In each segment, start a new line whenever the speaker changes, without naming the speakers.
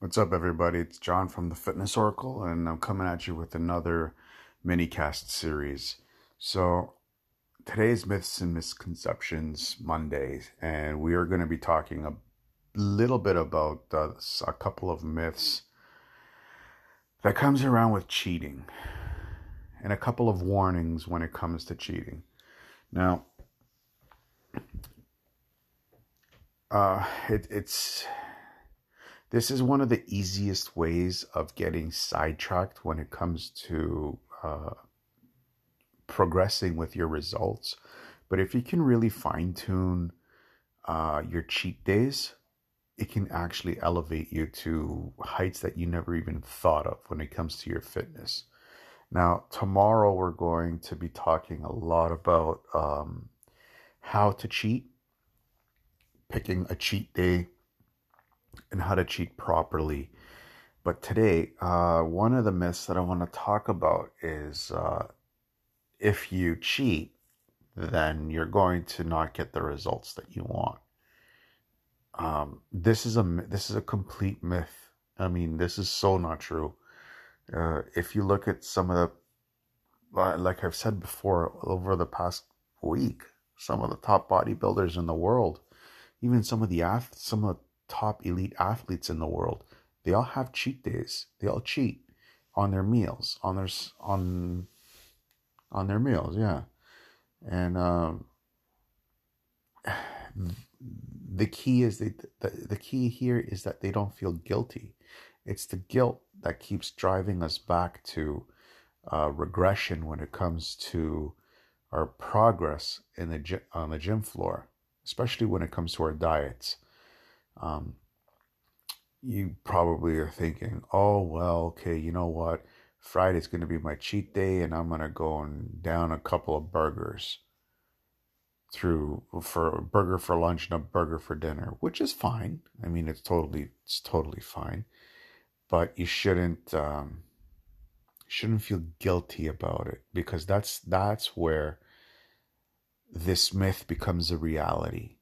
What's up, everybody? It's John from the Fitness Oracle, and I'm coming at you with another mini cast series. So, today's Myths and Misconceptions Monday, and we are going to be talking a little bit about uh, a couple of myths that comes around with cheating and a couple of warnings when it comes to cheating. Now, uh, it, it's this is one of the easiest ways of getting sidetracked when it comes to uh, progressing with your results. But if you can really fine tune uh, your cheat days, it can actually elevate you to heights that you never even thought of when it comes to your fitness. Now, tomorrow we're going to be talking a lot about um, how to cheat, picking a cheat day and how to cheat properly. But today, uh, one of the myths that I want to talk about is uh, if you cheat, then you're going to not get the results that you want. Um, this is a this is a complete myth. I mean, this is so not true. Uh, if you look at some of the, like I've said before, over the past week, some of the top bodybuilders in the world, even some of the athletes, some of top elite athletes in the world, they all have cheat days. They all cheat on their meals, on their on on their meals, yeah. And um, the key is they, the, the key here is that they don't feel guilty. It's the guilt that keeps driving us back to uh, regression when it comes to our progress in the on the gym floor, especially when it comes to our diets. Um, you probably are thinking, oh, well, okay, you know what? Friday's going to be my cheat day, and I'm going to go and down a couple of burgers through for a burger for lunch and a burger for dinner, which is fine. I mean, it's totally it's totally fine, but you shouldn't um, shouldn't feel guilty about it because that's that's where this myth becomes a reality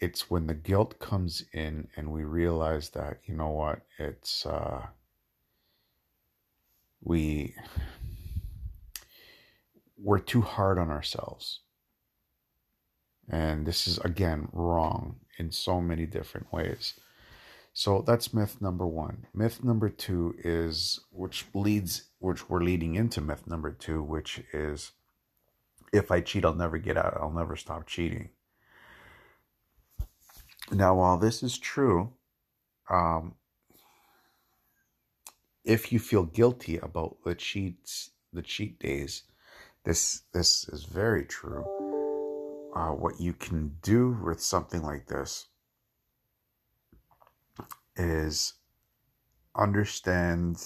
it's when the guilt comes in and we realize that you know what it's uh we we're too hard on ourselves. And this is again wrong in so many different ways. So that's myth number one. Myth number two is which leads which we're leading into myth number two which is if i cheat i'll never get out. I'll never stop cheating now, while this is true, um, if you feel guilty about the cheats, the cheat days, this this is very true. Uh, what you can do with something like this is understand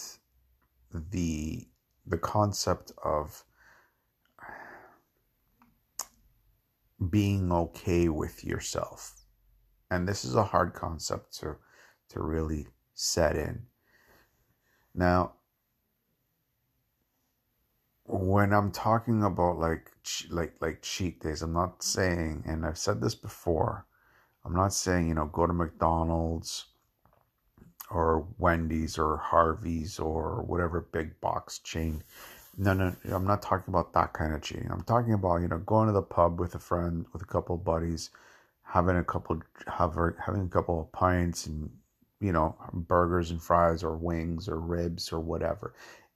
the the concept of being okay with yourself and this is a hard concept to, to really set in. Now, when I'm talking about like like like cheat days, I'm not saying, and I've said this before, I'm not saying you know go to McDonald's or Wendy's or Harvey's or whatever big box chain. No, no, I'm not talking about that kind of cheating. I'm talking about you know going to the pub with a friend, with a couple buddies, having a couple having a couple of pints and you know burgers and fries or wings or ribs or whatever.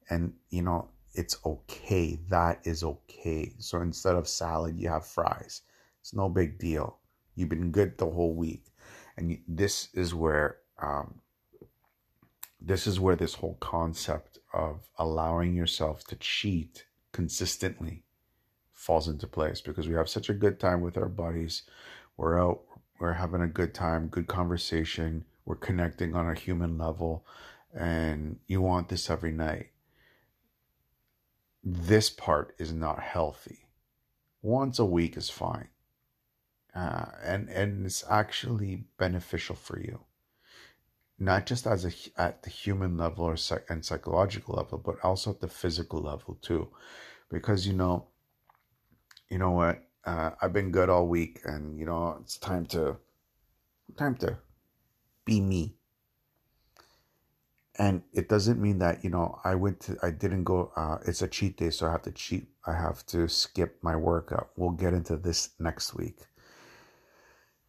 And you know it's okay. That is okay. So instead of salad you have fries. It's no big deal. You've been good the whole week. And this is where um, this is where this whole concept of allowing yourself to cheat consistently falls into place because we have such a good time with our buddies we're out, we're having a good time, good conversation, we're connecting on a human level, and you want this every night. This part is not healthy. Once a week is fine. Uh, and and it's actually beneficial for you not just as a at the human level or and psychological level but also at the physical level too because you know you know what uh, I've been good all week, and you know it's time to time to be me. and it doesn't mean that you know i went to i didn't go uh, it's a cheat day so i have to cheat i have to skip my workout. We'll get into this next week.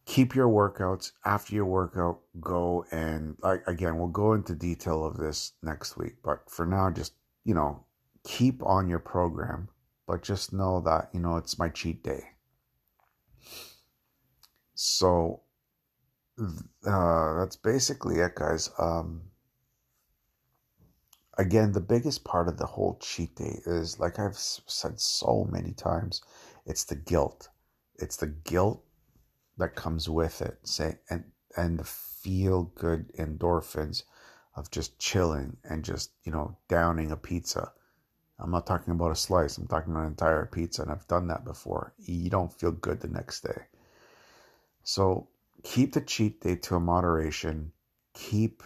Keep your workouts. After your workout go and like again we'll go into detail of this next week but for now just you know keep on your program but just know that you know it's my cheat day so uh, that's basically it guys um again, the biggest part of the whole cheat day is, like I've said so many times, it's the guilt. It's the guilt that comes with it. Say and and the feel good endorphins of just chilling and just you know downing a pizza. I'm not talking about a slice. I'm talking about an entire pizza, and I've done that before. You don't feel good the next day. So keep the cheat day to a moderation. Keep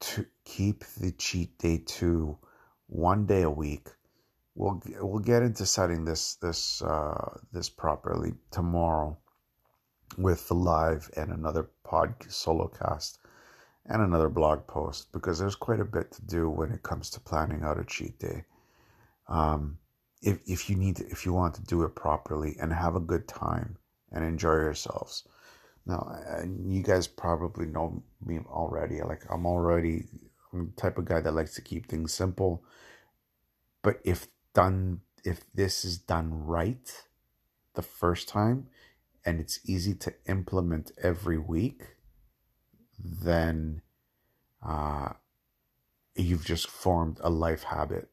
to keep the cheat day to one day a week. We'll we'll get into setting this this uh, this properly tomorrow with the live and another pod solo cast and another blog post because there's quite a bit to do when it comes to planning out a cheat day. Um, if if you need to, if you want to do it properly and have a good time and enjoy yourselves. Now, you guys probably know me already. Like I'm already I'm the type of guy that likes to keep things simple. But if done if this is done right the first time and it's easy to implement every week, then uh, you've just formed a life habit.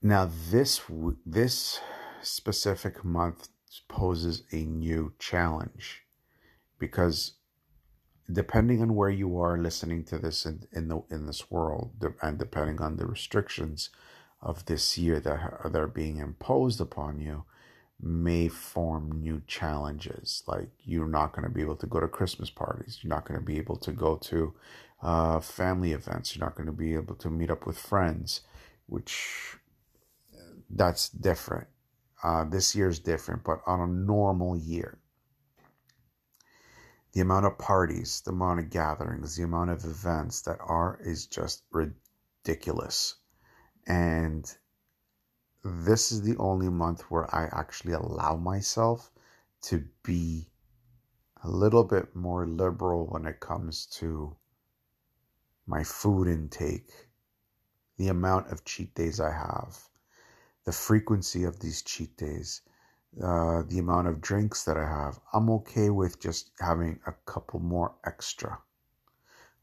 Now this this specific month poses a new challenge because depending on where you are listening to this in, in the in this world and depending on the restrictions of this year that are, that are being imposed upon you may form new challenges. Like you're not going to be able to go to christmas parties. You're not going to be able to go to uh, family events. You're not going to be able to meet up with friends which that's different. Uh, this year is different, but on a normal year, the amount of parties, the amount of gatherings, the amount of events that are is just ridiculous. And this is the only month where I actually allow myself to be a little bit more liberal when it comes to my food intake, the amount of cheat days I have, the frequency of these cheat days, uh, the amount of drinks that I have, I'm okay with just having a couple more extra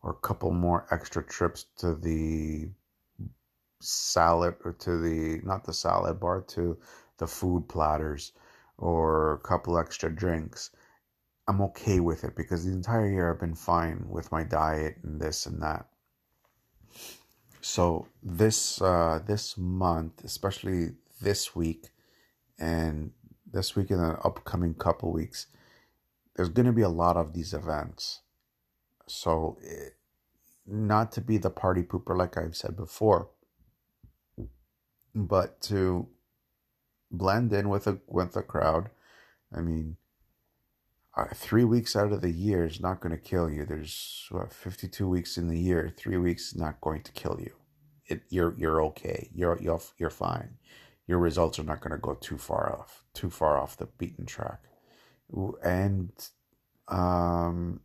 or a couple more extra trips to the salad or to the, not the salad bar, to the food platters or a couple extra drinks. I'm okay with it because the entire year I've been fine with my diet and this and that. So this uh, this month, especially this week, and this week and the upcoming couple weeks, there's going to be a lot of these events. So, it, not to be the party pooper like I've said before, but to blend in with a with the crowd. I mean, uh, three weeks out of the year is not going to kill you. There's what, 52 weeks in the year. Three weeks is not going to kill you. It, you're you're okay. You're you're you're fine. Your results are not going to go too far off, too far off the beaten track, and um,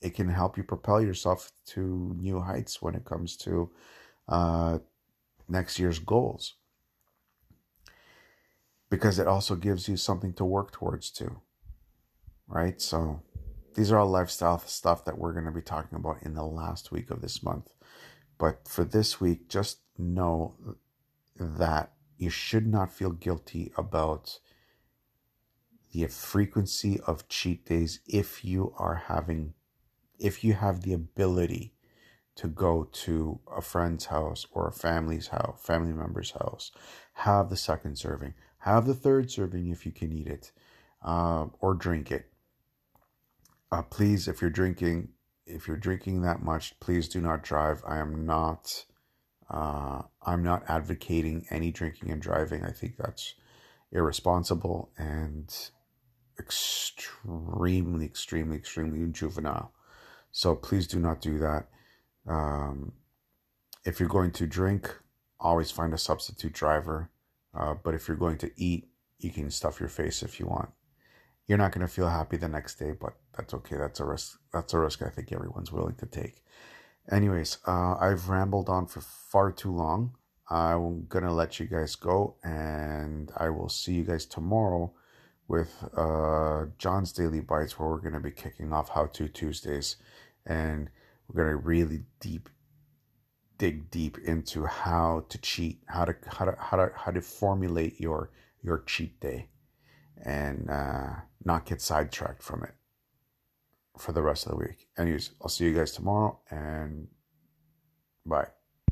it can help you propel yourself to new heights when it comes to uh, next year's goals because it also gives you something to work towards too right? So these are all lifestyle stuff that we're going to be talking about in the last week of this month. But for this week, just know that you should not feel guilty about the frequency of cheat days if you are having if you have the ability to go to a friend's house or a family's house, family member's house, have the second serving, have the third serving if you can eat it, uh, or drink it uh, please, if you're drinking, if you're drinking that much, please do not drive. I am not. Uh, I'm not advocating any drinking and driving. I think that's irresponsible and extremely, extremely, extremely juvenile. So please do not do that. Um, if you're going to drink, always find a substitute driver. Uh, but if you're going to eat, you can stuff your face if you want. You're not going to feel happy the next day, but that's okay. That's a risk. That's a risk I think everyone's willing to take. Anyways, uh, I've rambled on for far too long. I'm going to let you guys go, and I will see you guys tomorrow with uh, John's Daily Bites, where we're going to be kicking off How To Tuesdays, and we're going to really deep dig deep into how to cheat, how to how to how to how to formulate your your cheat day, and uh, not get sidetracked from it for the rest of the week. Anyways, I'll see you guys tomorrow, and bye.